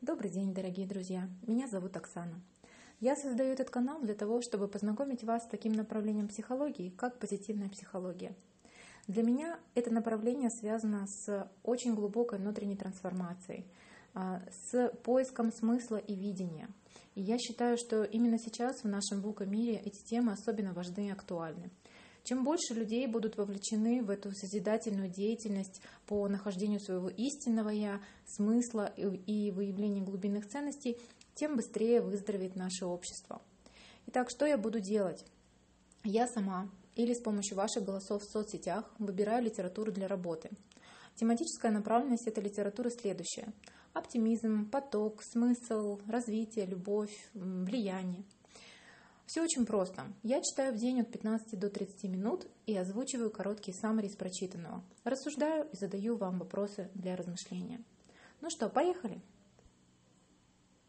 Добрый день, дорогие друзья! Меня зовут Оксана. Я создаю этот канал для того, чтобы познакомить вас с таким направлением психологии, как позитивная психология. Для меня это направление связано с очень глубокой внутренней трансформацией, а, с поиском смысла и видения. И я считаю, что именно сейчас в нашем мире эти темы особенно важны и актуальны. Чем больше людей будут вовлечены в эту созидательную деятельность по нахождению своего истинного я, смысла и выявлению глубинных ценностей, тем быстрее выздоровеет наше общество. Итак, что я буду делать? Я сама или с помощью ваших голосов в соцсетях выбираю литературу для работы. Тематическая направленность этой литературы следующая. Оптимизм, поток, смысл, развитие, любовь, влияние – все очень просто. Я читаю в день от 15 до 30 минут и озвучиваю короткий саммари из прочитанного. Рассуждаю и задаю вам вопросы для размышления. Ну что, поехали!